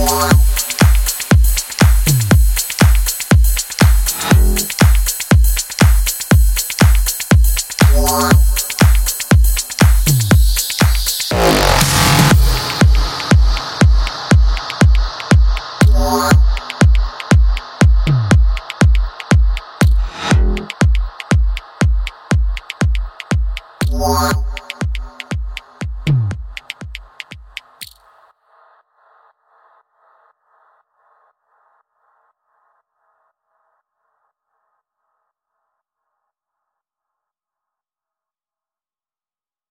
one.